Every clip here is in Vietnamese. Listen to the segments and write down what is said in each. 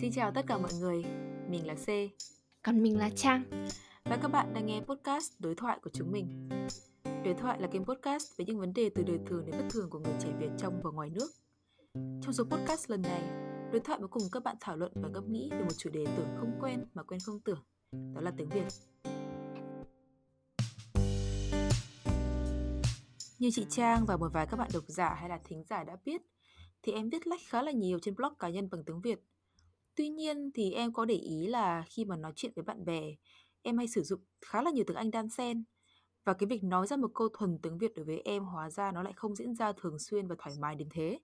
Xin chào tất cả mọi người, mình là C. Còn mình là Trang. Và các bạn đang nghe podcast Đối thoại của chúng mình. Đối thoại là kênh podcast về những vấn đề từ đời thường đến bất thường của người trẻ Việt trong và ngoài nước. Trong số podcast lần này, Đối thoại will cùng các bạn thảo luận và ngẫm nghĩ về một chủ đề tưởng không quen mà quen không tưởng Đó là tiếng Việt. Như chị Trang và một vài các bạn độc giả hay là thính giả đã biết thì em viết lách khá là nhiều trên blog cá nhân bằng tiếng Việt. Tuy nhiên thì em có để ý là khi mà nói chuyện với bạn bè, em hay sử dụng khá là nhiều tiếng Anh đan xen. Và cái việc nói ra một câu thuần tiếng Việt đối với em hóa ra nó lại không diễn ra thường xuyên và thoải mái đến thế.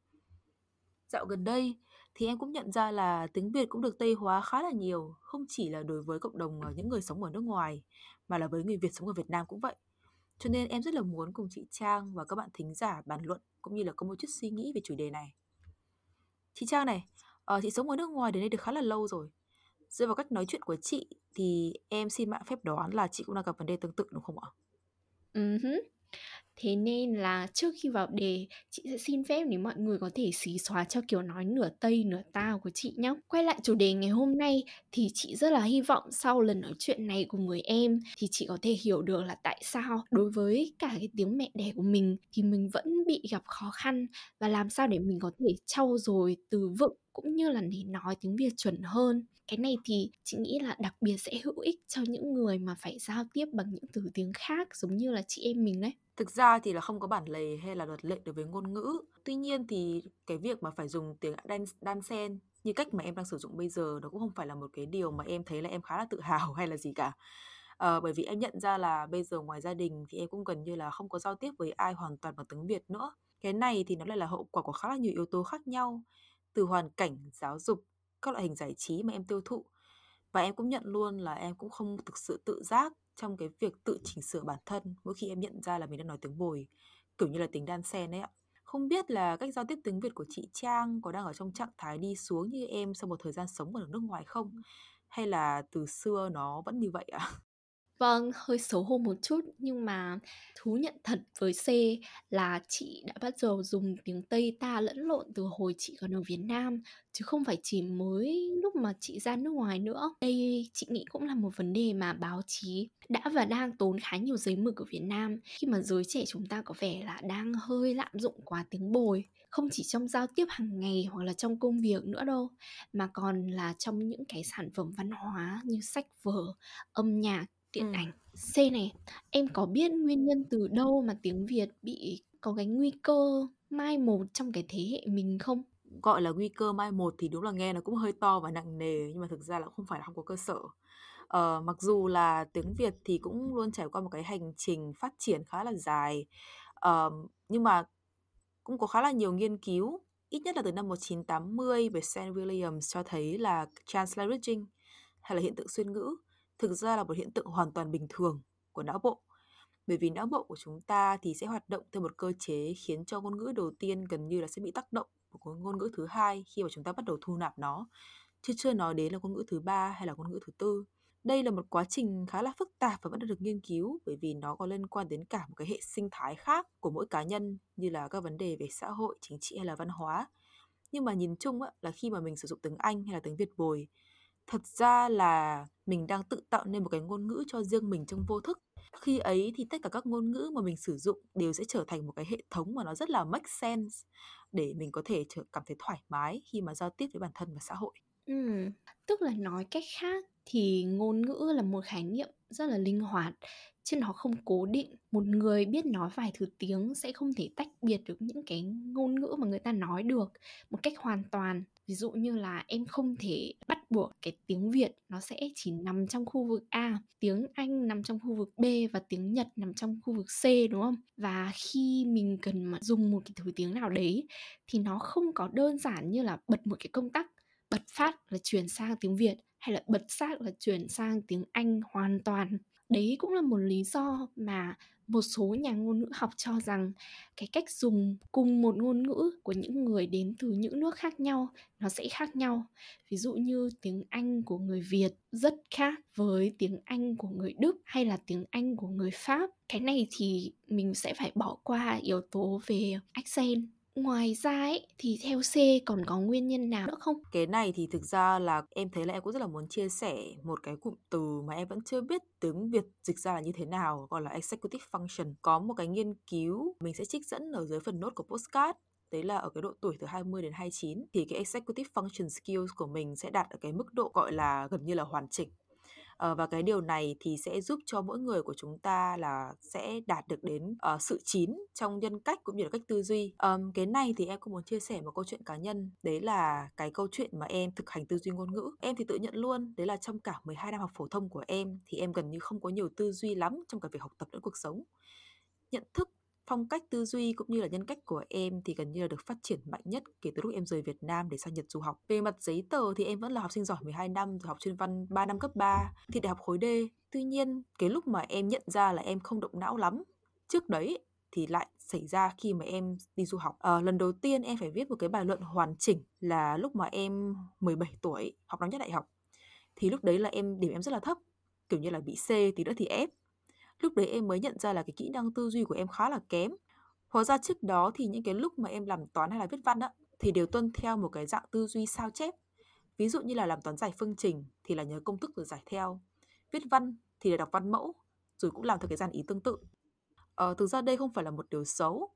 Dạo gần đây thì em cũng nhận ra là tiếng Việt cũng được Tây hóa khá là nhiều, không chỉ là đối với cộng đồng ờ, những người sống ở nước ngoài, mà là với người Việt sống ở Việt Nam cũng vậy. Cho nên em rất là muốn cùng chị Trang và các bạn thính giả bàn luận cũng như là có một chút suy nghĩ về chủ đề này. Chị Trang này, ờ, chị sống ở nước ngoài đến đây được khá là lâu rồi. Dựa vào cách nói chuyện của chị thì em xin mạng phép đoán là chị cũng đang gặp vấn đề tương tự đúng không ạ? Uh-huh. Thế nên là trước khi vào đề, chị sẽ xin phép nếu mọi người có thể xí xóa cho kiểu nói nửa Tây nửa Tao của chị nhé. Quay lại chủ đề ngày hôm nay thì chị rất là hy vọng sau lần nói chuyện này cùng người em thì chị có thể hiểu được là tại sao đối với cả cái tiếng mẹ đẻ của mình thì mình vẫn bị gặp khó khăn và làm sao để mình có thể trau dồi từ vựng cũng như là để nói tiếng Việt chuẩn hơn. Cái này thì chị nghĩ là đặc biệt sẽ hữu ích cho những người mà phải giao tiếp bằng những từ tiếng khác giống như là chị em mình đấy. Thực ra thì là không có bản lề hay là luật lệ đối với ngôn ngữ. Tuy nhiên thì cái việc mà phải dùng tiếng đan, đan sen như cách mà em đang sử dụng bây giờ nó cũng không phải là một cái điều mà em thấy là em khá là tự hào hay là gì cả. À, bởi vì em nhận ra là bây giờ ngoài gia đình thì em cũng gần như là không có giao tiếp với ai hoàn toàn bằng tiếng Việt nữa. Cái này thì nó lại là hậu quả của khá là nhiều yếu tố khác nhau từ hoàn cảnh, giáo dục, các loại hình giải trí mà em tiêu thụ. Và em cũng nhận luôn là em cũng không thực sự tự giác trong cái việc tự chỉnh sửa bản thân mỗi khi em nhận ra là mình đang nói tiếng bồi, kiểu như là tiếng đan sen ấy ạ. Không biết là cách giao tiếp tiếng Việt của chị Trang có đang ở trong trạng thái đi xuống như em sau một thời gian sống ở nước ngoài không? Hay là từ xưa nó vẫn như vậy ạ? Vâng, hơi xấu hổ một chút nhưng mà thú nhận thật với C là chị đã bắt đầu dùng tiếng Tây ta lẫn lộn từ hồi chị còn ở Việt Nam chứ không phải chỉ mới lúc mà chị ra nước ngoài nữa. Đây chị nghĩ cũng là một vấn đề mà báo chí đã và đang tốn khá nhiều giấy mực ở Việt Nam khi mà giới trẻ chúng ta có vẻ là đang hơi lạm dụng quá tiếng bồi không chỉ trong giao tiếp hàng ngày hoặc là trong công việc nữa đâu mà còn là trong những cái sản phẩm văn hóa như sách vở, âm nhạc điện ảnh. C này, em có biết nguyên nhân từ đâu mà tiếng Việt bị có cái nguy cơ mai một trong cái thế hệ mình không? Gọi là nguy cơ mai một thì đúng là nghe nó cũng hơi to và nặng nề nhưng mà thực ra là không phải là không có cơ sở. Ờ, mặc dù là tiếng Việt thì cũng luôn trải qua một cái hành trình phát triển khá là dài ờ, nhưng mà cũng có khá là nhiều nghiên cứu ít nhất là từ năm 1980 về Sam Williams cho thấy là transliteration hay là hiện tượng xuyên ngữ thực ra là một hiện tượng hoàn toàn bình thường của não bộ. Bởi vì não bộ của chúng ta thì sẽ hoạt động theo một cơ chế khiến cho ngôn ngữ đầu tiên gần như là sẽ bị tác động của ngôn ngữ thứ hai khi mà chúng ta bắt đầu thu nạp nó, chứ chưa nói đến là ngôn ngữ thứ ba hay là ngôn ngữ thứ tư. Đây là một quá trình khá là phức tạp và vẫn đang được nghiên cứu bởi vì nó có liên quan đến cả một cái hệ sinh thái khác của mỗi cá nhân như là các vấn đề về xã hội, chính trị hay là văn hóa. Nhưng mà nhìn chung á, là khi mà mình sử dụng tiếng Anh hay là tiếng Việt bồi thật ra là mình đang tự tạo nên một cái ngôn ngữ cho riêng mình trong vô thức. Khi ấy thì tất cả các ngôn ngữ mà mình sử dụng đều sẽ trở thành một cái hệ thống mà nó rất là make sense để mình có thể cảm thấy thoải mái khi mà giao tiếp với bản thân và xã hội. Ừ, tức là nói cách khác thì ngôn ngữ là một khái niệm rất là linh hoạt chứ nó không cố định. Một người biết nói vài thứ tiếng sẽ không thể tách biệt được những cái ngôn ngữ mà người ta nói được một cách hoàn toàn ví dụ như là em không thể bắt buộc cái tiếng việt nó sẽ chỉ nằm trong khu vực a, tiếng anh nằm trong khu vực b và tiếng nhật nằm trong khu vực c, đúng không? Và khi mình cần mà dùng một cái thứ tiếng nào đấy thì nó không có đơn giản như là bật một cái công tắc, bật phát là chuyển sang tiếng việt, hay là bật xác là chuyển sang tiếng anh hoàn toàn đấy cũng là một lý do mà một số nhà ngôn ngữ học cho rằng cái cách dùng cùng một ngôn ngữ của những người đến từ những nước khác nhau nó sẽ khác nhau. Ví dụ như tiếng anh của người việt rất khác với tiếng anh của người đức hay là tiếng anh của người pháp. Cái này thì mình sẽ phải bỏ qua yếu tố về accent. Ngoài ra ấy, thì theo C còn có nguyên nhân nào nữa không? Cái này thì thực ra là em thấy là em cũng rất là muốn chia sẻ một cái cụm từ mà em vẫn chưa biết tiếng Việt dịch ra là như thế nào, gọi là executive function. Có một cái nghiên cứu mình sẽ trích dẫn ở dưới phần nốt của postcard đấy là ở cái độ tuổi từ 20 đến 29 thì cái executive function skills của mình sẽ đạt ở cái mức độ gọi là gần như là hoàn chỉnh Ờ, và cái điều này thì sẽ giúp cho mỗi người của chúng ta là sẽ đạt được đến uh, sự chín trong nhân cách cũng như là cách tư duy. Um, cái này thì em cũng muốn chia sẻ một câu chuyện cá nhân, đấy là cái câu chuyện mà em thực hành tư duy ngôn ngữ. Em thì tự nhận luôn, đấy là trong cả 12 năm học phổ thông của em thì em gần như không có nhiều tư duy lắm trong cả việc học tập lẫn cuộc sống. Nhận thức Phong cách tư duy cũng như là nhân cách của em thì gần như là được phát triển mạnh nhất kể từ lúc em rời Việt Nam để sang Nhật du học. Về mặt giấy tờ thì em vẫn là học sinh giỏi 12 năm rồi học chuyên văn 3 năm cấp 3 thì đại học khối D. Tuy nhiên, cái lúc mà em nhận ra là em không động não lắm, trước đấy thì lại xảy ra khi mà em đi du học. À, lần đầu tiên em phải viết một cái bài luận hoàn chỉnh là lúc mà em 17 tuổi, học năm nhất đại học. Thì lúc đấy là em điểm em rất là thấp, kiểu như là bị C tí nữa thì F Lúc đấy em mới nhận ra là cái kỹ năng tư duy của em khá là kém. Hóa ra trước đó thì những cái lúc mà em làm toán hay là viết văn á, thì đều tuân theo một cái dạng tư duy sao chép. Ví dụ như là làm toán giải phương trình thì là nhớ công thức rồi giải theo. Viết văn thì là đọc văn mẫu, rồi cũng làm theo cái dàn ý tương tự. Ờ, thực ra đây không phải là một điều xấu.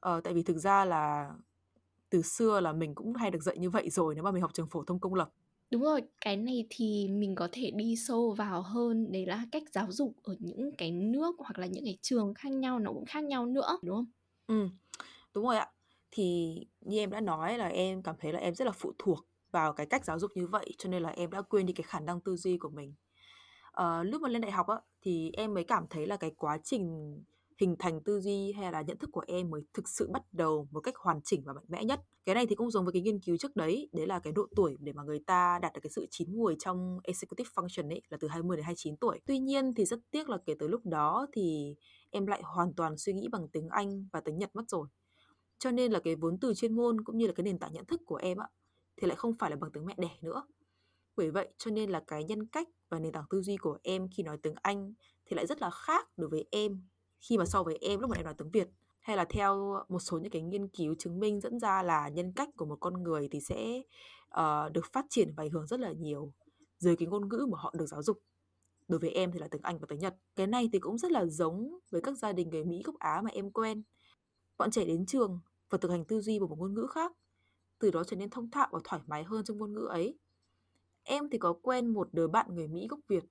Ờ, tại vì thực ra là từ xưa là mình cũng hay được dạy như vậy rồi nếu mà mình học trường phổ thông công lập Đúng rồi, cái này thì mình có thể đi sâu vào hơn đấy là cách giáo dục ở những cái nước hoặc là những cái trường khác nhau nó cũng khác nhau nữa, đúng không? Ừ, đúng rồi ạ. Thì như em đã nói là em cảm thấy là em rất là phụ thuộc vào cái cách giáo dục như vậy cho nên là em đã quên đi cái khả năng tư duy của mình. À, lúc mà lên đại học á thì em mới cảm thấy là cái quá trình hình thành tư duy hay là nhận thức của em mới thực sự bắt đầu một cách hoàn chỉnh và mạnh mẽ nhất. Cái này thì cũng giống với cái nghiên cứu trước đấy, đấy là cái độ tuổi để mà người ta đạt được cái sự chín mùi trong executive function ấy là từ 20 đến 29 tuổi. Tuy nhiên thì rất tiếc là kể từ lúc đó thì em lại hoàn toàn suy nghĩ bằng tiếng Anh và tiếng Nhật mất rồi. Cho nên là cái vốn từ chuyên môn cũng như là cái nền tảng nhận thức của em ạ thì lại không phải là bằng tiếng mẹ đẻ nữa. Bởi vậy cho nên là cái nhân cách và nền tảng tư duy của em khi nói tiếng Anh thì lại rất là khác đối với em khi mà so với em lúc mà em nói tiếng Việt hay là theo một số những cái nghiên cứu chứng minh dẫn ra là nhân cách của một con người thì sẽ uh, được phát triển và ảnh hưởng rất là nhiều dưới cái ngôn ngữ mà họ được giáo dục. Đối với em thì là tiếng Anh và tiếng Nhật. Cái này thì cũng rất là giống với các gia đình người Mỹ gốc Á mà em quen. Bọn trẻ đến trường và thực hành tư duy bằng một ngôn ngữ khác từ đó trở nên thông thạo và thoải mái hơn trong ngôn ngữ ấy. Em thì có quen một đứa bạn người Mỹ gốc Việt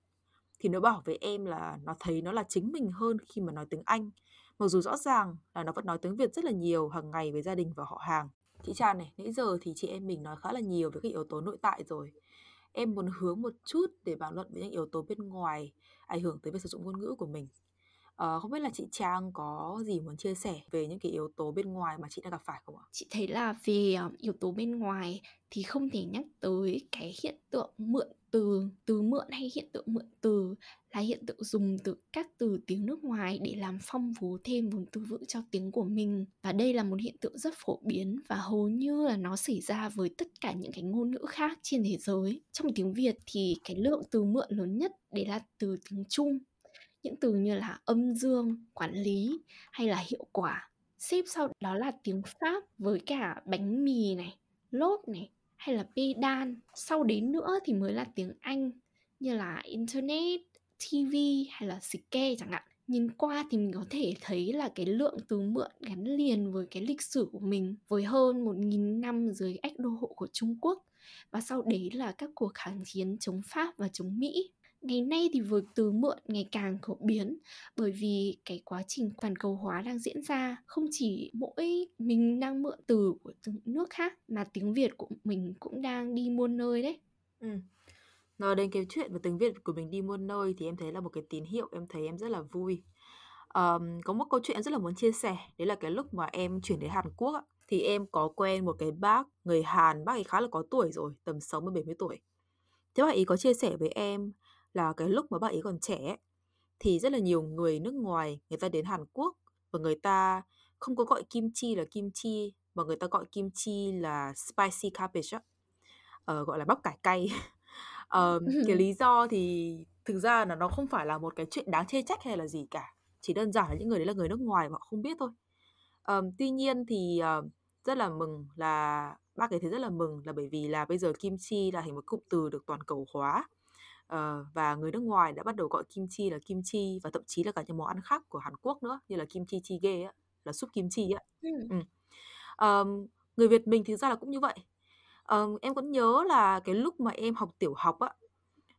thì nó bảo với em là nó thấy nó là chính mình hơn khi mà nói tiếng Anh. Mặc dù rõ ràng là nó vẫn nói tiếng Việt rất là nhiều hàng ngày với gia đình và họ hàng. Chị Trà này, nãy giờ thì chị em mình nói khá là nhiều về các yếu tố nội tại rồi. Em muốn hướng một chút để bàn luận về những yếu tố bên ngoài ảnh hưởng tới việc sử dụng ngôn ngữ của mình. Ờ, không biết là chị Trang có gì muốn chia sẻ về những cái yếu tố bên ngoài mà chị đã gặp phải không ạ? Chị thấy là về ờ, yếu tố bên ngoài thì không thể nhắc tới cái hiện tượng mượn từ, từ mượn hay hiện tượng mượn từ là hiện tượng dùng từ các từ tiếng nước ngoài để làm phong phú thêm vốn từ vựng cho tiếng của mình. Và đây là một hiện tượng rất phổ biến và hầu như là nó xảy ra với tất cả những cái ngôn ngữ khác trên thế giới. Trong tiếng Việt thì cái lượng từ mượn lớn nhất để là từ tiếng Trung những từ như là âm dương, quản lý hay là hiệu quả. Xếp sau đó là tiếng Pháp với cả bánh mì này, lốp này hay là pedan. Sau đến nữa thì mới là tiếng Anh như là internet, TV hay là xịt ke chẳng hạn. Nhìn qua thì mình có thể thấy là cái lượng từ mượn gắn liền với cái lịch sử của mình với hơn 1.000 năm dưới ách đô hộ của Trung Quốc và sau đấy là các cuộc kháng chiến chống Pháp và chống Mỹ ngày nay thì việc từ mượn ngày càng phổ biến bởi vì cái quá trình toàn cầu hóa đang diễn ra không chỉ mỗi mình đang mượn từ của từng nước khác mà tiếng Việt của mình cũng đang đi muôn nơi đấy. Ừ. Nói đến cái chuyện mà tiếng Việt của mình đi muôn nơi thì em thấy là một cái tín hiệu em thấy em rất là vui. Um, có một câu chuyện em rất là muốn chia sẻ đấy là cái lúc mà em chuyển đến Hàn Quốc thì em có quen một cái bác người Hàn bác ấy khá là có tuổi rồi tầm 60 70 tuổi thế bác ấy có chia sẻ với em là cái lúc mà bác ấy còn trẻ thì rất là nhiều người nước ngoài người ta đến Hàn Quốc và người ta không có gọi kim chi là kim chi mà người ta gọi kim chi là spicy cabbage á ờ, gọi là bắp cải cay ờ, cái lý do thì thực ra là nó không phải là một cái chuyện đáng chê trách hay là gì cả chỉ đơn giản là những người đấy là người nước ngoài mà họ không biết thôi um, tuy nhiên thì uh, rất là mừng là bác ấy thấy rất là mừng là bởi vì là bây giờ kim chi là thành một cụm từ được toàn cầu hóa. Ờ, và người nước ngoài đã bắt đầu gọi kim chi là kim chi và thậm chí là cả những món ăn khác của Hàn Quốc nữa, như là kim chi jjigae á, là súp kim chi á. Ừm. Ừm. Ờm, người Việt mình thì ra là cũng như vậy. Ờm, em vẫn nhớ là cái lúc mà em học tiểu học á,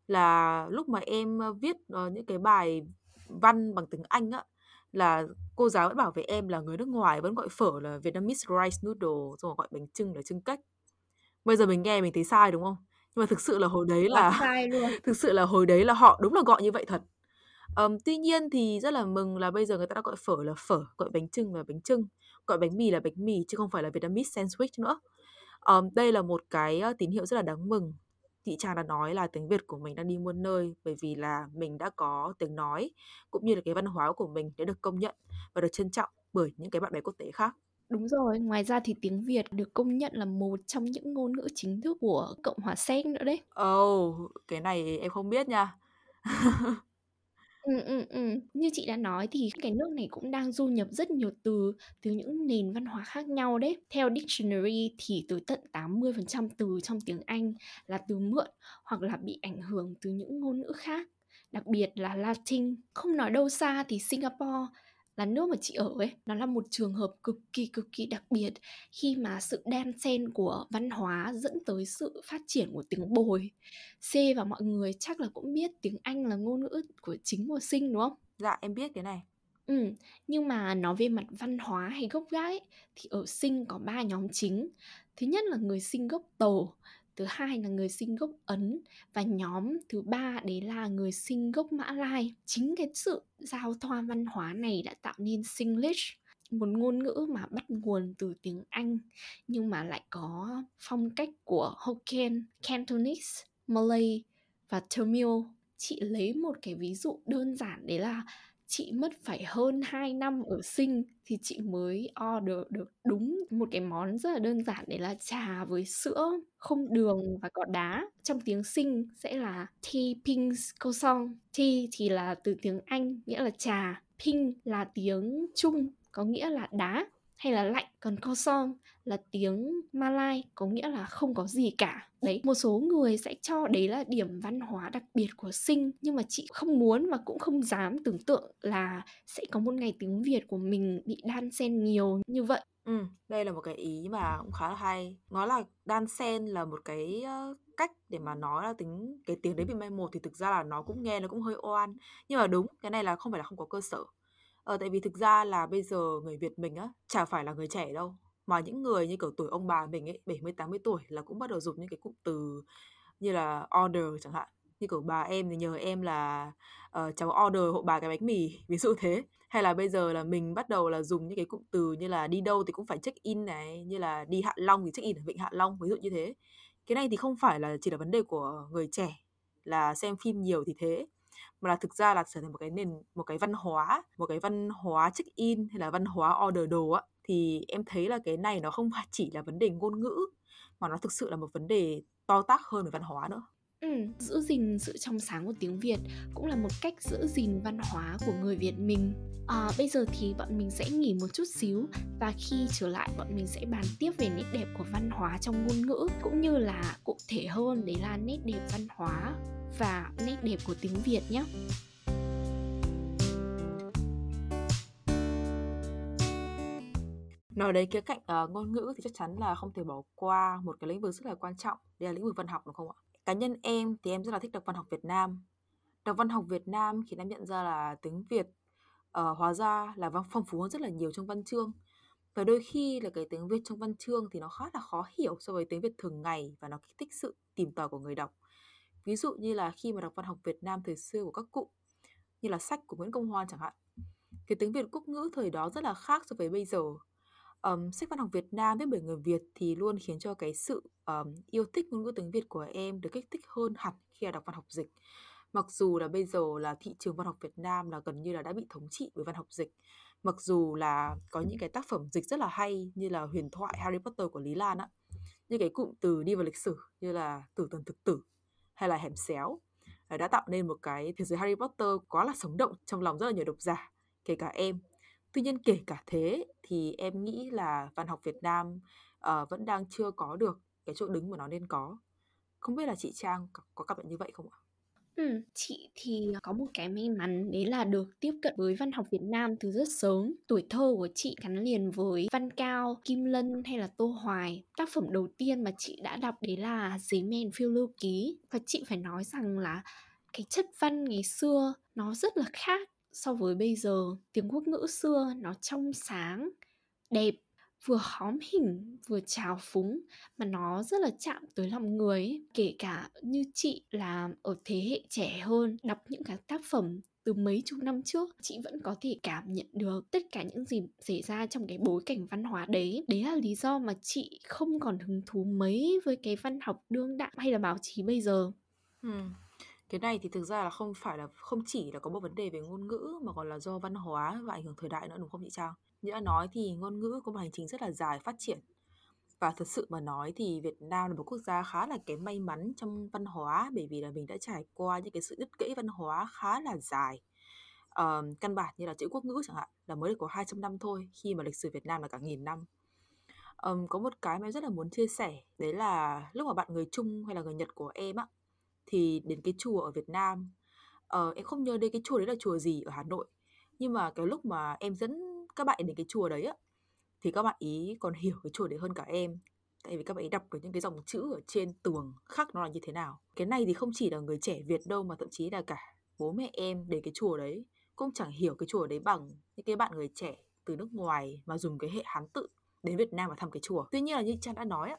là lúc mà em, ơ, viết, ờ, những cái bài văn bằng tiếng Anh á, là cô giáo vẫn bảo với em là người nước ngoài vẫn gọi phở là Vietnamese rice noodle, xong rồi gọi bánh chưng là chưng cách. Bây giờ mình nghe mình thấy sai, đúng không? Nhưng mà thực sự là hồi đấy là sai luôn. thực sự là hồi đấy là họ đúng là gọi như vậy thật. Ờm, tuy nhiên thì rất là mừng là bây giờ người ta đã gọi phở là phở, gọi bánh chưng là bánh chưng, gọi bánh mì là bánh mì chứ không phải là Vietnamese sandwich nữa. Ờm, đây là một cái, tín hiệu rất là đáng mừng. Chị Trang đã nói là tiếng Việt của mình đang đi muôn nơi, bởi vì là mình đã có tiếng nói, cũng như là cái văn hóa của mình đã được công nhận và được trân trọng bởi những cái bạn bè quốc tế khác. Đúng rồi, ngoài ra thì tiếng Việt được công nhận là một trong những ngôn ngữ chính thức của Cộng hòa Séc nữa đấy. Ồ, cái này em không biết nha. Ừm, ừm, ừm. Như chị đã nói thì cái nước này cũng đang du nhập rất nhiều từ từ những nền văn hóa khác nhau đấy. Theo dictionary thì tới tận 80% từ trong tiếng Anh là từ mượn hoặc là bị ảnh hưởng từ những ngôn ngữ khác, đặc biệt là Latin. Không nói đâu xa thì Singapore là nước mà chị ở ấy, nó là một trường hợp cực kỳ, cực kỳ đặc biệt khi mà sự đan xen của văn hóa dẫn tới sự phát triển của tiếng bồi. C và mọi người chắc là cũng biết tiếng Anh là ngôn ngữ của chính của Sinh, đúng không? Dạ, em biết cái này. Ừm, nhưng mà nói về mặt văn hóa hay gốc gác ấy, thì ở Sinh có 3 nhóm chính. Thứ nhất là người Sinh gốc Tàu, thứ hai là người Sinh gốc Ấn và nhóm thứ ba đấy là người Sinh gốc Mã Lai. Chính cái sự giao thoa văn hóa này đã tạo nên Singlish, một ngôn ngữ mà bắt nguồn từ tiếng Anh nhưng mà lại có phong cách của Hokkien, Cantonese, Malay và Tamil. Chị lấy một cái ví dụ đơn giản đấy là chị mất phải hơn 2 năm ở Sinh thì chị mới order được đúng một cái món rất là đơn giản đấy là trà với sữa, không đường và có đá. Trong tiếng Sinh sẽ là tea pings croissant. Tea thì là từ tiếng Anh nghĩa là trà, ping là tiếng Trung có nghĩa là đá hay là lạnh, còn croissant là tiếng Malay có nghĩa là không có gì cả. Đấy, một số người sẽ cho đấy là điểm văn hóa đặc biệt của Sinh nhưng mà chị không muốn và cũng không dám tưởng tượng là sẽ có một ngày tiếng Việt của mình bị đan xen nhiều như vậy. Ừ, đây là một cái ý mà cũng khá là hay. Nó là đan sen là một cái, ờ, cách để mà nói là tính cái tiếng đấy bị mai một thì thực ra là nó cũng nghe nó cũng hơi oan. Nhưng mà đúng, cái này là không phải là không có cơ sở. Ờ, tại vì thực ra là bây giờ người Việt mình á, chả phải là người trẻ đâu, mà những người như, kiểu, tuổi ông bà mình ấy, 70, 80 tuổi là cũng bắt đầu dùng những cái cụm từ như là order chẳng hạn. Như, kiểu, bà em thì nhờ em là, ờ, cháu order hộ bà cái bánh mì, ví dụ thế. Hay là bây giờ là mình bắt đầu là dùng những cái cụm từ như là đi đâu thì cũng phải check in này, như là đi Hạ Long thì check in ở Vịnh Hạ Long, ví dụ như thế. Cái này thì không phải là chỉ là vấn đề của người trẻ là xem phim nhiều thì thế, mà là thực ra là trở thành một cái nền một cái văn hóa, một cái văn hóa check in hay là văn hóa order đồ á. Thì em thấy là cái này nó không chỉ là vấn đề ngôn ngữ, mà nó thực sự là một vấn đề to tác hơn về văn hóa nữa. Giữ gìn sự trong sáng của tiếng Việt cũng là một cách giữ gìn văn hóa của người Việt mình. À, bây giờ thì bọn mình sẽ nghỉ một chút xíu và khi trở lại bọn mình sẽ bàn tiếp về nét đẹp của văn hóa trong ngôn ngữ cũng như là cụ thể hơn đấy là nét đẹp văn hóa và nét đẹp của tiếng Việt nhé. Nói đến khía cạnh, uh, ngôn ngữ thì chắc chắn là không thể bỏ qua một cái lĩnh vực rất là quan trọng, Đây là lĩnh vực văn học, đúng không ạ? Cá nhân em thì em rất là thích đọc văn học Việt Nam. Đọc văn học Việt Nam khiến em nhận ra là tiếng Việt, uh, hóa ra là văn phong phú hơn rất là nhiều trong văn chương. Và đôi khi là cái tiếng Việt trong văn chương thì nó khá là khó hiểu so với tiếng Việt thường ngày và nó kích thích sự tìm tòi của người đọc. Ví dụ như là khi mà đọc văn học Việt Nam thời xưa của các cụ, như là sách của Nguyễn Công Hoan chẳng hạn. Cái tiếng Việt quốc ngữ thời đó rất là khác so với bây giờ um, sách văn học Việt Nam viết bởi người Việt thì luôn khiến cho cái sự, um, yêu thích ngôn ngữ tiếng Việt của em được kích thích hơn hẳn khi là đọc văn học dịch. Mặc dù là bây giờ là thị trường văn học Việt Nam là gần như là đã bị thống trị bởi văn học dịch. Mặc dù là có những cái tác phẩm dịch rất là hay như là huyền thoại Harry Potter của Lý Lan á. Những cái cụm từ đi vào lịch sử như là tử thần thực tử hay là hẻm xéo ờ, đã tạo nên một cái thế giới Harry Potter quá là sống động trong lòng rất là nhiều độc giả, kể cả em. Tuy nhiên kể cả thế thì em nghĩ là văn học Việt Nam, uh, vẫn đang chưa có được cái chỗ đứng mà nó nên có. Không biết là chị Trang có cảm nhận như vậy không ạ? Ừ, chị thì có một cái may mắn đấy là được tiếp cận với văn học Việt Nam từ rất sớm. Tuổi thơ của chị gắn liền với Văn Cao, Kim Lân hay là Tô Hoài. Tác phẩm đầu tiên mà chị đã đọc đấy là Giấy Men phiêu lưu ký. Và chị phải nói rằng là cái chất văn ngày xưa nó rất là khác so với bây giờ. Tiếng quốc ngữ xưa nó trong sáng, đẹp vừa hóm hỉnh vừa trào phúng mà nó rất là chạm tới lòng người ấy. kể cả như chị là ở thế hệ trẻ hơn đọc những cái tác phẩm từ mấy chục năm trước chị vẫn có thể cảm nhận được tất cả những gì xảy ra trong cái bối cảnh văn hóa đấy đấy là lý do mà chị không còn hứng thú mấy với cái văn học đương đại hay là báo chí bây giờ Ừm. Cái này thì thực ra là không phải là không chỉ là có một vấn đề về ngôn ngữ mà còn là do văn hóa và ảnh hưởng thời đại nữa đúng không chị Trang? Như đã nói thì ngôn ngữ có một hành trình rất là dài phát triển và thật sự mà nói thì Việt Nam là một quốc gia khá là kém may mắn trong văn hóa bởi vì là mình đã trải qua những cái sự đứt gãy văn hóa khá là dài. uh, căn bản như là chữ quốc ngữ chẳng hạn là mới được có 200 năm thôi khi mà lịch sử Việt Nam là cả nghìn năm. um, có một cái mà em rất là muốn chia sẻ đấy là lúc mà bạn người Trung hay là người Nhật của em á thì đến cái chùa ở Việt Nam. Ờ, em không nhớ đến cái chùa đấy là chùa gì ở Hà Nội nhưng mà cái lúc mà em dẫn các bạn đến cái chùa đấy á thì các bạn ý còn hiểu cái chùa đấy hơn cả em. Tại vì các bạn ấy đọc được những cái dòng chữ ở trên tường khắc nó là như thế nào. Cái này thì không chỉ là người trẻ Việt đâu mà thậm chí là cả bố mẹ em đến cái chùa đấy cũng chẳng hiểu cái chùa đấy bằng những cái bạn người trẻ từ nước ngoài mà dùng cái hệ Hán tự đến Việt Nam và thăm cái chùa. Tuy nhiên là như Trang đã nói á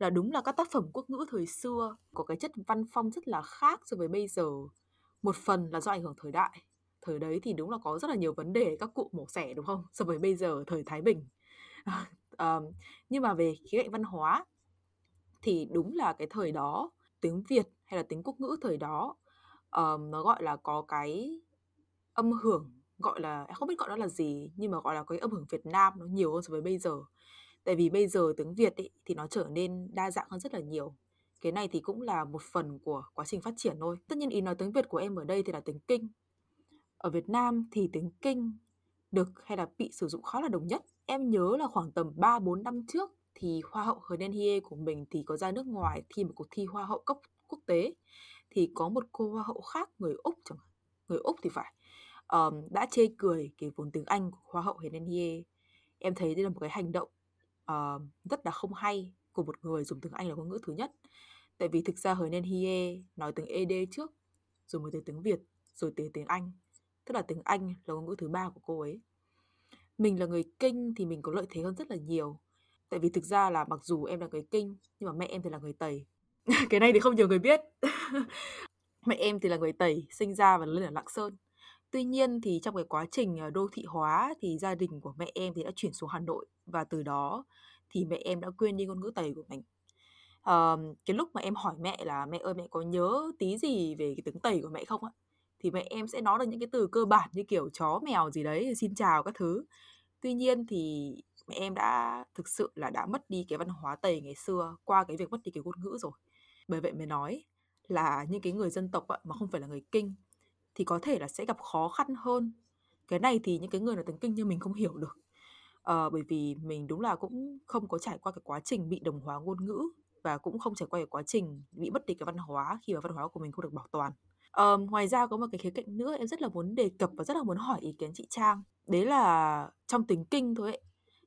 là đúng là các tác phẩm quốc ngữ thời xưa có cái chất văn phong rất là khác so với bây giờ. Một phần là do ảnh hưởng thời đại. Thời đấy thì đúng là có rất là nhiều vấn đề các cụ mổ xẻ đúng không? So với bây giờ thời Thái Bình. À, nhưng mà về khía cạnh văn hóa thì đúng là cái thời đó tiếng Việt hay là tiếng quốc ngữ thời đó um, nó gọi là có cái âm hưởng gọi là không biết gọi nó là gì nhưng mà gọi là cái âm hưởng Việt Nam nó nhiều hơn so với bây giờ tại vì bây giờ tiếng Việt ý, thì nó trở nên đa dạng hơn rất là nhiều. Cái này thì cũng là một phần của quá trình phát triển thôi. Tất nhiên ý nói tiếng Việt của em ở đây thì là tiếng Kinh. Ở Việt Nam thì tiếng Kinh được hay là bị sử dụng khá là đồng nhất. Em nhớ là khoảng tầm 3 4 năm trước thì hoa hậu Hờ Đen Hie của mình thì có ra nước ngoài thi một cuộc thi hoa hậu cấp quốc tế. Thì có một cô hoa hậu khác người Úc chẳng người Úc thì phải. Um, đã chê cười cái vốn tiếng Anh của hoa hậu Hờ Đen Hie em thấy đây là một cái hành động uh, rất là không hay của một người dùng tiếng Anh là ngôn ngữ thứ nhất. Tại vì thực ra Hờ nên Hie nói tiếng ED trước rồi mới tới tiếng Việt rồi tới tiếng Anh. Tức là tiếng Anh là ngôn ngữ thứ ba của cô ấy. Mình là người kinh thì mình có lợi thế hơn rất là nhiều. Tại vì thực ra là mặc dù em là người kinh nhưng mà mẹ em thì là người tây cái này thì không nhiều người biết. Mẹ em thì là người tây sinh ra và lớn ở lạng sơn tuy nhiên thì trong cái quá trình ờ, đô thị hóa thì gia đình của mẹ em thì đã chuyển xuống hà nội và từ đó thì mẹ em đã quên đi ngôn ngữ tây của mình. Uh, cái lúc mà em hỏi mẹ là mẹ ơi mẹ có nhớ tí gì về cái tiếng tây của mẹ không ạ? Thì mẹ em sẽ nói được những cái từ cơ bản như kiểu chó mèo gì đấy xin chào các thứ. Tuy nhiên thì mẹ em đã thực sự là đã mất đi cái văn hóa tây ngày xưa qua cái việc mất đi cái ngôn ngữ rồi. Bởi vậy mới nói là những cái người dân tộc mà không phải là người kinh thì có thể là sẽ gặp khó khăn hơn cái này thì những cái người nói tiếng kinh như mình không hiểu được à, bởi vì mình đúng là cũng không có trải qua cái quá trình bị đồng hóa ngôn ngữ và cũng không trải qua cái quá trình bị mất đi cái văn hóa khi mà văn hóa của mình không được bảo toàn à, ngoài ra có một cái khía cạnh nữa em rất là muốn đề cập và rất là muốn hỏi ý kiến chị Trang. Đấy là trong tiếng Kinh thôi ấy,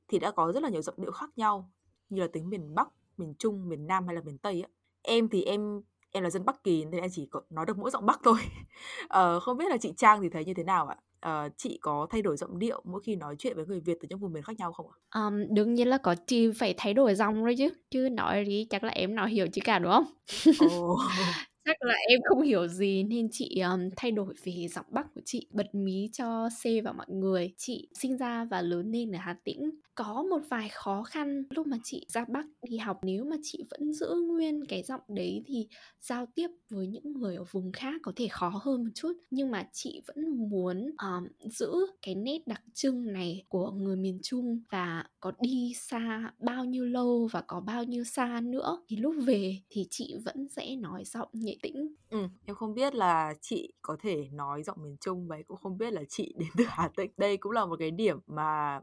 thì đã có rất là nhiều giọng điệu khác nhau, như là tiếng miền Bắc, miền Trung, miền Nam hay là miền Tây á. Em thì em em là dân Bắc Kỳ nên em chỉ có nói được mỗi giọng Bắc thôi. Ờ, không biết là chị Trang thì thấy như thế nào ạ? Ờ, chị có thay đổi giọng điệu mỗi khi nói chuyện với người Việt từ những vùng miền khác nhau không ạ? Um, đương nhiên là có chị phải thay đổi dòng rồi chứ chứ nói thì chắc là em nói hiểu chứ cả đúng không? Ồ. Chắc là em không hiểu gì nên chị, ờm, thay đổi về giọng Bắc của chị, bật mí cho C và mọi người. Chị sinh ra và lớn lên ở Hà Tĩnh. Có một vài khó khăn lúc mà chị ra Bắc đi học, nếu mà chị vẫn giữ nguyên cái giọng đấy thì giao tiếp với những người ở vùng khác có thể khó hơn một chút. Nhưng mà chị vẫn muốn, um, giữ cái nét đặc trưng này của người miền Trung và có đi xa bao nhiêu lâu và có bao nhiêu xa nữa thì lúc về thì chị vẫn sẽ nói giọng nhẹ tĩnh. Ừ, em không biết là chị có thể nói giọng miền Trung vậy và cũng không biết là chị đến từ Hà Tĩnh. Đây cũng là một cái điểm mà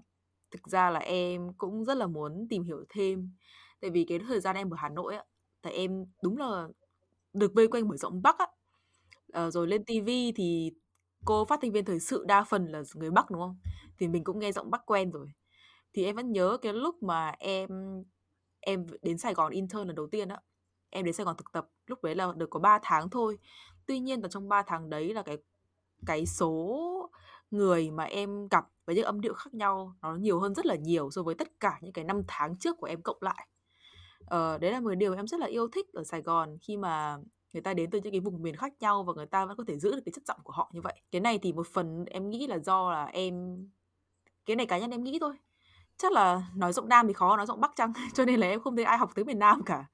thực ra là em cũng rất là muốn tìm hiểu thêm. Tại vì cái thời gian em ở Hà Nội á, tại em đúng là được vây quanh bởi giọng Bắc á. Ờ, rồi lên TV thì cô phát thanh viên thời sự đa phần là người Bắc đúng không? Thì mình cũng nghe giọng Bắc quen rồi. Thì em vẫn nhớ cái lúc mà em em đến Sài Gòn intern lần đầu tiên á. Em đến Sài Gòn thực tập, lúc đấy là được có 3 tháng thôi. Tuy nhiên là trong 3 tháng đấy là cái cái số người mà em gặp với những âm điệu khác nhau nó nhiều hơn rất là nhiều so với tất cả những cái năm tháng trước của em cộng lại. Ờ, đấy là một điều em rất là yêu thích ở Sài Gòn khi mà người ta đến từ những cái vùng miền khác nhau và người ta vẫn có thể giữ được cái chất giọng của họ như vậy. Cái này thì một phần em nghĩ là do là em cái này cá nhân em nghĩ thôi. Chắc là nói giọng Nam thì khó nói giọng Bắc chăng? Cho nên là em không thấy ai học tiếng miền Nam cả.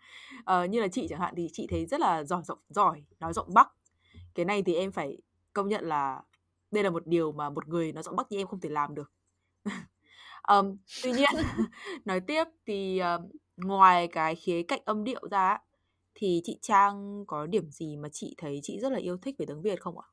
Ờ, như là chị chẳng hạn thì chị thấy rất là giỏi giọng giỏi nói giọng Bắc. Cái này thì em phải công nhận là đây là một điều mà một người nói giọng Bắc như em không thể làm được. um, tuy nhiên nói tiếp thì, ờ, ngoài cái khía cạnh âm điệu ra thì chị Trang có điểm gì mà chị thấy chị rất là yêu thích về tiếng Việt không ạ?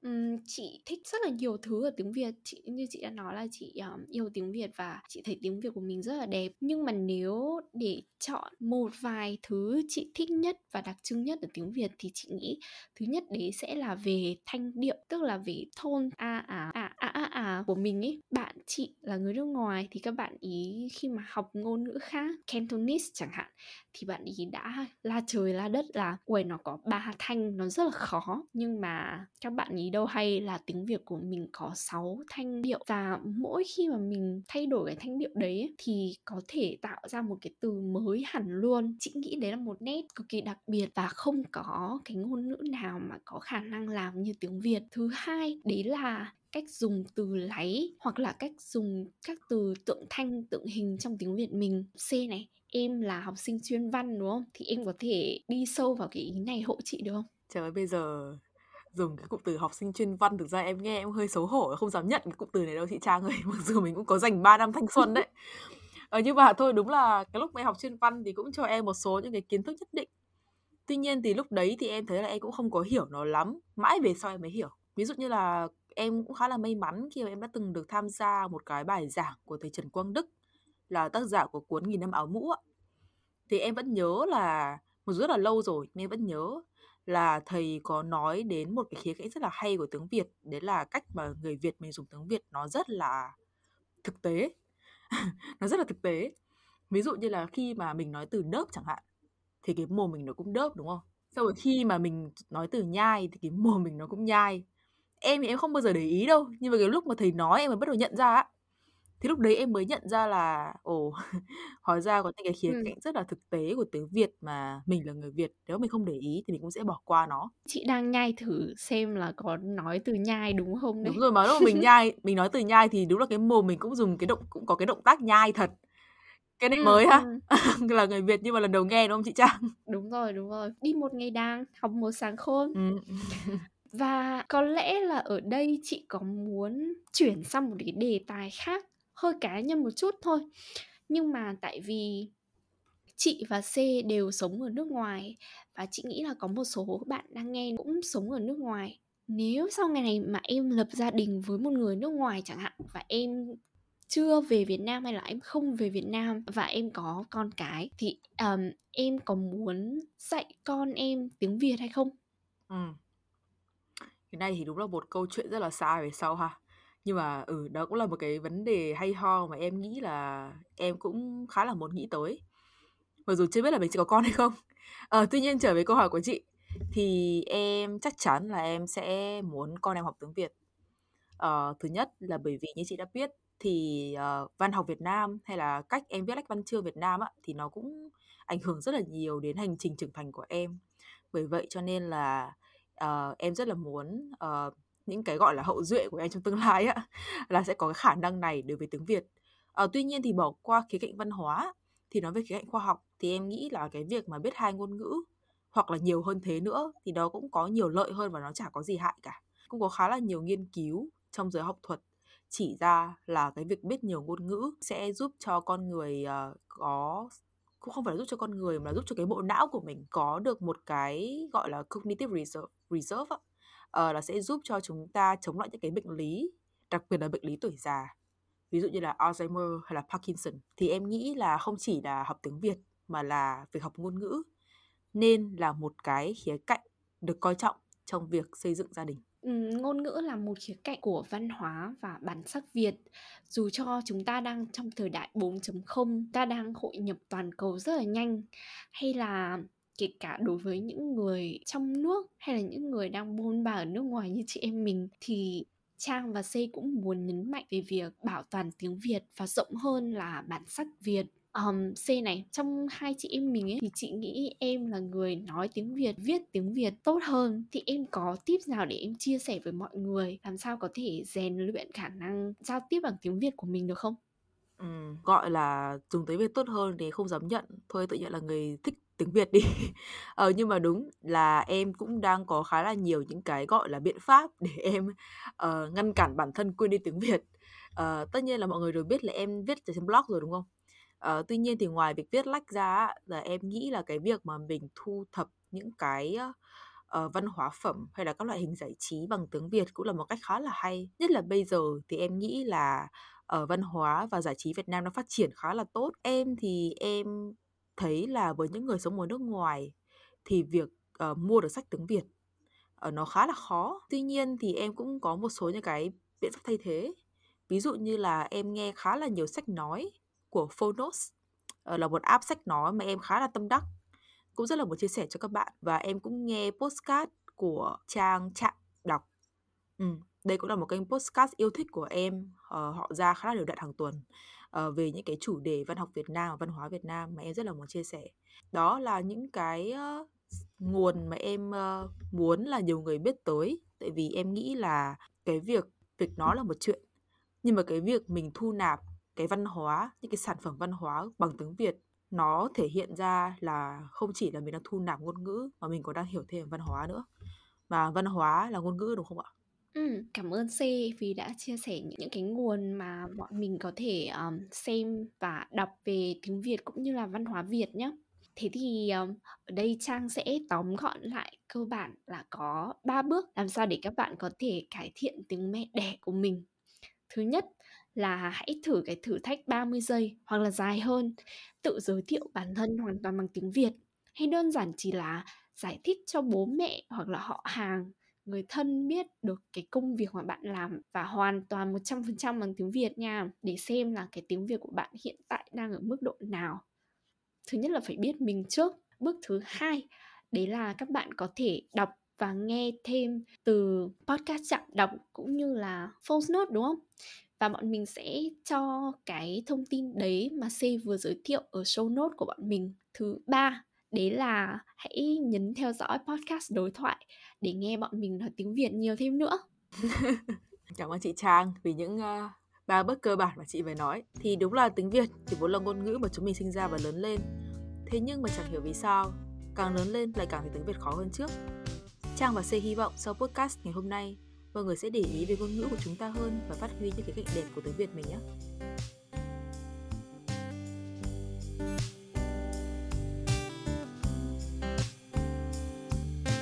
Ừ, chị thích rất là nhiều thứ ở tiếng Việt. Chị như chị đã nói là chị, um, yêu tiếng Việt và chị thấy tiếng Việt của mình rất là đẹp. Nhưng mà nếu để chọn một vài thứ chị thích nhất và đặc trưng nhất ở tiếng Việt thì chị nghĩ thứ nhất đấy sẽ là về thanh điệu, tức là về tone a à, à, à, à, à của mình ấy. Bạn chị là người nước ngoài thì các bạn ý khi mà học ngôn ngữ khác, Cantonese chẳng hạn, thì bạn ý đã la trời la đất là quầy nó có ba thanh, nó rất là khó." Nhưng mà các bạn ý đâu hay là tiếng Việt của mình có 6 thanh điệu và mỗi khi mà mình thay đổi cái thanh điệu đấy ấy, thì có thể tạo ra một cái từ mới hẳn luôn. Chị nghĩ đấy là một nét cực kỳ đặc biệt và không có cái ngôn ngữ nào mà có khả năng làm như tiếng Việt. Thứ hai, đấy là cách dùng từ láy hoặc là cách dùng các từ tượng thanh, tượng hình trong tiếng Việt mình. C này, em là học sinh chuyên văn đúng không? Thì em có thể đi sâu vào cái ý này hộ chị được không? Trời ơi, bây giờ dùng cái cụm từ học sinh chuyên văn thực ra em nghe em hơi xấu hổ không dám nhận cái cụm từ này đâu chị Trang ơi mặc dù mình cũng có dành 3 năm thanh xuân đấy ờ, nhưng mà thôi đúng là cái lúc em học chuyên văn thì cũng cho em một số những cái kiến thức nhất định tuy nhiên thì lúc đấy thì em thấy là em cũng không có hiểu nó lắm mãi về sau em mới hiểu ví dụ như là em cũng khá là may mắn khi mà em đã từng được tham gia một cái bài giảng của thầy Trần Quang Đức, là tác giả của cuốn nghìn năm áo mũ thì em vẫn nhớ là một rất là lâu rồi, nhưng em vẫn nhớ là thầy có nói đến một cái khía cạnh rất là hay của tiếng Việt, đấy là cách mà người Việt mình dùng tiếng Việt nó rất là thực tế. Nó rất là thực tế. Ví dụ như là khi mà mình nói từ đớp chẳng hạn, thì cái mồm mình nó cũng đớp đúng không? Sau rồi khi mà mình nói từ nhai thì cái mồm mình nó cũng nhai em thì em không bao giờ để ý đâu nhưng mà cái lúc mà thầy nói em mới bắt đầu nhận ra á thì lúc đấy em mới nhận ra là ồ hóa ra có những cái khía Ừm. cạnh rất là thực tế của tiếng Việt mà mình là người Việt nếu mình không để ý thì mình cũng sẽ bỏ qua nó Chị đang nhai thử xem là có nói từ nhai đúng không đấy. đúng rồi mà lúc mình nhai mình nói từ nhai thì đúng là cái mồm mình cũng dùng cái động cũng có cái động tác nhai thật cái này Ừm, mới ha ừm. là người Việt nhưng mà lần đầu nghe đúng không chị Trang Đúng rồi, đúng rồi. Đi một ngày đàng, học một sáng khôn. ừ. Và có lẽ là ở đây chị có muốn chuyển sang một cái đề tài khác, hơi cá nhân một chút thôi. Nhưng mà tại vì chị và C đều sống ở nước ngoài và chị nghĩ là có một số bạn đang nghe cũng sống ở nước ngoài. Nếu sau ngày này mà em lập gia đình với một người nước ngoài chẳng hạn và em chưa về Việt Nam hay là em không về Việt Nam và em có con cái thì um, em có muốn dạy con em tiếng Việt hay không? ừ cái này thì đúng là một câu chuyện rất là xa về sau ha. Nhưng mà ừ đó cũng là một cái vấn đề hay ho mà em nghĩ là em cũng khá là muốn nghĩ tới. Mặc dù chưa biết là mình sẽ có con hay không. Ờ, tuy nhiên trở về câu hỏi của chị thì em chắc chắn là em sẽ muốn con em học tiếng Việt. Ờ, thứ nhất là bởi vì như chị đã biết thì uh, văn học Việt Nam hay là cách em viết lách văn chương Việt Nam á, thì nó cũng ảnh hưởng rất là nhiều đến hành trình trưởng thành của em. Bởi vậy cho nên là uh, em rất là muốn uh, những cái gọi là hậu duệ của em trong tương lai á là sẽ có cái khả năng này đối với tiếng Việt. Uh, tuy nhiên thì bỏ qua khía cạnh văn hóa thì nói về khía cạnh khoa học thì em nghĩ là cái việc mà biết hai ngôn ngữ hoặc là nhiều hơn thế nữa thì đó cũng có nhiều lợi hơn và nó chả có gì hại cả. Cũng có khá là nhiều nghiên cứu trong giới học thuật chỉ ra là cái việc biết nhiều ngôn ngữ sẽ giúp cho con người uh, có cũng không phải là giúp cho con người mà là giúp cho cái bộ não của mình có được một cái gọi là cognitive reserve, reserve uh, là sẽ giúp cho chúng ta chống lại những cái bệnh lý đặc biệt là bệnh lý tuổi già. Ví dụ như là Alzheimer hay là Parkinson thì em nghĩ là không chỉ là học tiếng Việt mà là việc học ngôn ngữ nên là một cái khía cạnh được coi trọng trong việc xây dựng gia đình ngôn ngữ là một khía cạnh của văn hóa và bản sắc Việt. Dù cho chúng ta đang trong thời đại 4.0, ta đang hội nhập toàn cầu rất là nhanh hay là kể cả đối với những người trong nước hay là những người đang bôn ba ở nước ngoài như chị em mình thì Trang và C cũng muốn nhấn mạnh về việc bảo toàn tiếng Việt và rộng hơn là bản sắc Việt um, C này trong hai chị em mình ấy thì chị nghĩ em là người nói tiếng Việt viết tiếng Việt tốt hơn. Thì em có tip nào để em chia sẻ với mọi người làm sao có thể rèn luyện khả năng giao tiếp bằng tiếng Việt của mình được không? Ừ, gọi là dùng tiếng Việt tốt hơn thì không dám nhận. Thôi tự nhận là người thích tiếng Việt đi. Ờ, nhưng mà đúng là em cũng đang có khá là nhiều những cái gọi là biện pháp để em uh, ngăn cản bản thân quên đi tiếng Việt. Uh, tất nhiên là mọi người đều biết là em viết trên blog rồi đúng không? Ờ, tuy nhiên thì ngoài việc viết lách ra là em nghĩ là cái việc mà mình thu thập những cái, ờ, văn hóa phẩm hay là các loại hình giải trí bằng tiếng Việt cũng là một cách khá là hay. Nhất là bây giờ thì em nghĩ là, ở văn hóa và giải trí Việt Nam nó phát triển khá là tốt. Em thì em thấy là với những người sống ở nước ngoài thì việc, ờ, mua được sách tiếng Việt, ờ, nó khá là khó. Tuy nhiên thì em cũng có một số những cái biện pháp thay thế. Ví dụ như là em nghe khá là nhiều sách nói của Phonos ờ, là một app sách nói mà em khá là tâm đắc. Cũng rất là muốn chia sẻ cho các bạn và em cũng nghe postcard của trang trạm đọc. Ừ, đây cũng là một kênh postcard yêu thích của em uh, họ ra khá là đều đặn hàng tuần uh, về những cái chủ đề văn học Việt Nam và văn hóa Việt Nam mà em rất là muốn chia sẻ. Đó là những cái uh, nguồn mà em uh, muốn là nhiều người biết tới tại vì em nghĩ là cái việc việc nói là một chuyện. Nhưng mà cái việc mình thu nạp cái văn hóa, những cái sản phẩm văn hóa bằng tiếng Việt nó thể hiện ra là không chỉ là mình đang thu nạp ngôn ngữ mà mình còn đang hiểu thêm văn hóa nữa. Và văn hóa là ngôn ngữ đúng không ạ? Ừ, cảm ơn C vì đã chia sẻ những, những cái nguồn mà bọn mình có thể um, xem và đọc về tiếng Việt cũng như là văn hóa Việt nhé. Thế thì um, ở đây Trang sẽ tóm gọn lại cơ bản là có 3 bước làm sao để các bạn có thể cải thiện tiếng mẹ đẻ của mình. Thứ nhất là hãy thử cái thử thách 30 giây hoặc là dài hơn, tự giới thiệu bản thân hoàn toàn bằng tiếng Việt hay đơn giản chỉ là giải thích cho bố mẹ hoặc là họ hàng, người thân biết được cái công việc mà bạn làm và hoàn toàn 100% bằng tiếng Việt nha, để xem là cái tiếng Việt của bạn hiện tại đang ở mức độ nào. Thứ nhất là phải biết mình trước. Bước thứ hai, đấy là các bạn có thể đọc và nghe thêm từ podcast chạm đọc cũng như là false note đúng không? Và bọn mình sẽ cho cái thông tin đấy mà C vừa giới thiệu ở show note của bọn mình. Thứ ba, đấy là hãy nhấn theo dõi podcast đối thoại để nghe bọn mình nói tiếng Việt nhiều thêm nữa. Cảm ơn chị Trang vì những uh, ba bước cơ bản mà chị vừa nói. Thì đúng là tiếng Việt thì vốn là ngôn ngữ mà chúng mình sinh ra và lớn lên. Thế nhưng mà chẳng hiểu vì sao, càng lớn lên lại càng thấy tiếng Việt khó hơn trước. Trang và C hy vọng sau podcast ngày hôm nay mọi người sẽ để ý về ngôn ngữ của chúng ta hơn và phát huy những cái cạnh đẹp của tiếng Việt mình nhé.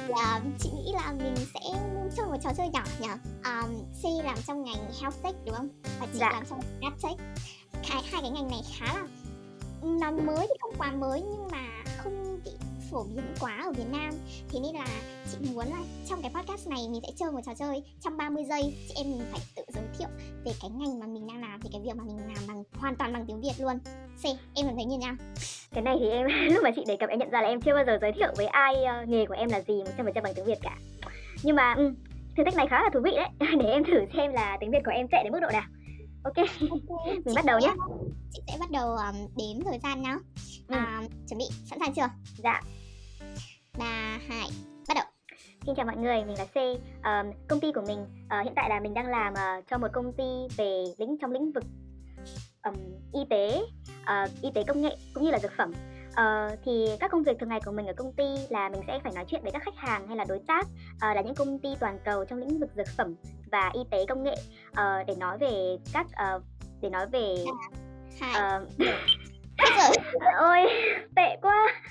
Là chị nghĩ là mình sẽ chơi một trò chơi nhỏ nhỉ? Um, C làm trong ngành health tech đúng không? Và chị dạ. làm trong ad tech. Hai, hai cái ngành này khá là nó mới thì không quá mới nhưng mà phổ biến quá ở Việt Nam. Thế nên là chị muốn là trong cái podcast này mình sẽ chơi một trò chơi. Trong 30 giây chị em mình phải tự giới thiệu về cái ngành mà mình đang làm về cái việc mà mình làm bằng hoàn toàn bằng tiếng Việt luôn. C em cảm thấy như nào? Cái này thì em lúc mà chị đề cập em nhận ra là em chưa bao giờ giới thiệu với ai uh, nghề của em là gì một trăm phần trăm bằng tiếng Việt cả. Nhưng mà um, thử thách này khá là thú vị đấy. Để em thử xem là tiếng Việt của em chạy đến mức độ nào. Ok, okay. mình bắt đầu nhé chị sẽ bắt đầu um, đếm thời gian nào ừ. um, chuẩn bị sẵn sàng chưa? Dạ 3, 2, bắt đầu. Xin chào mọi người, mình là C. Um, Công ty của mình uh, hiện tại là mình đang làm uh, cho một công ty về lĩnh trong lĩnh vực um, y tế, uh, y tế công nghệ cũng như là dược phẩm. Uh, thì các công việc thường ngày của mình ở công ty là mình sẽ phải nói chuyện với các khách hàng hay là đối tác uh, là những công ty toàn cầu trong lĩnh vực dược phẩm và y tế công nghệ uh, để nói về các uh, để nói về uh, ôi tệ quá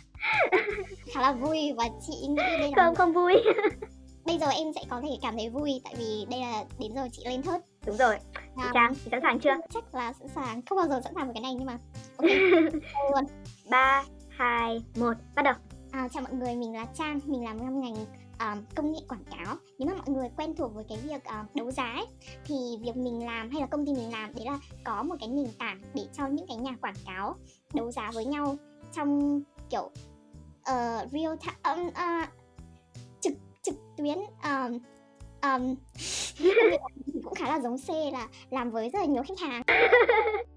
khá là vui và chị nghĩ đây là không không vui bây giờ em sẽ có thể cảm thấy vui tại vì đây là đến giờ chị lên thớt Đúng rồi. À, Trang, chị sẵn sàng chưa? chắc là sẵn sàng không bao giờ sẵn sàng với cái này nhưng mà ok luôn 3 2 1 bắt đầu. À, chào mọi người, mình là Trang, mình làm trong ngành à, công nghệ quảng cáo. Nếu mà mọi người quen thuộc với cái việc à, đấu giá ấy, thì việc mình làm hay là công ty mình làm đấy là có một cái nền tảng để cho những cái nhà quảng cáo đấu giá với nhau trong kiểu ờ, real time um, à, trực trực tuyến um, um, cũng khá là giống C là làm với rất là nhiều khách hàng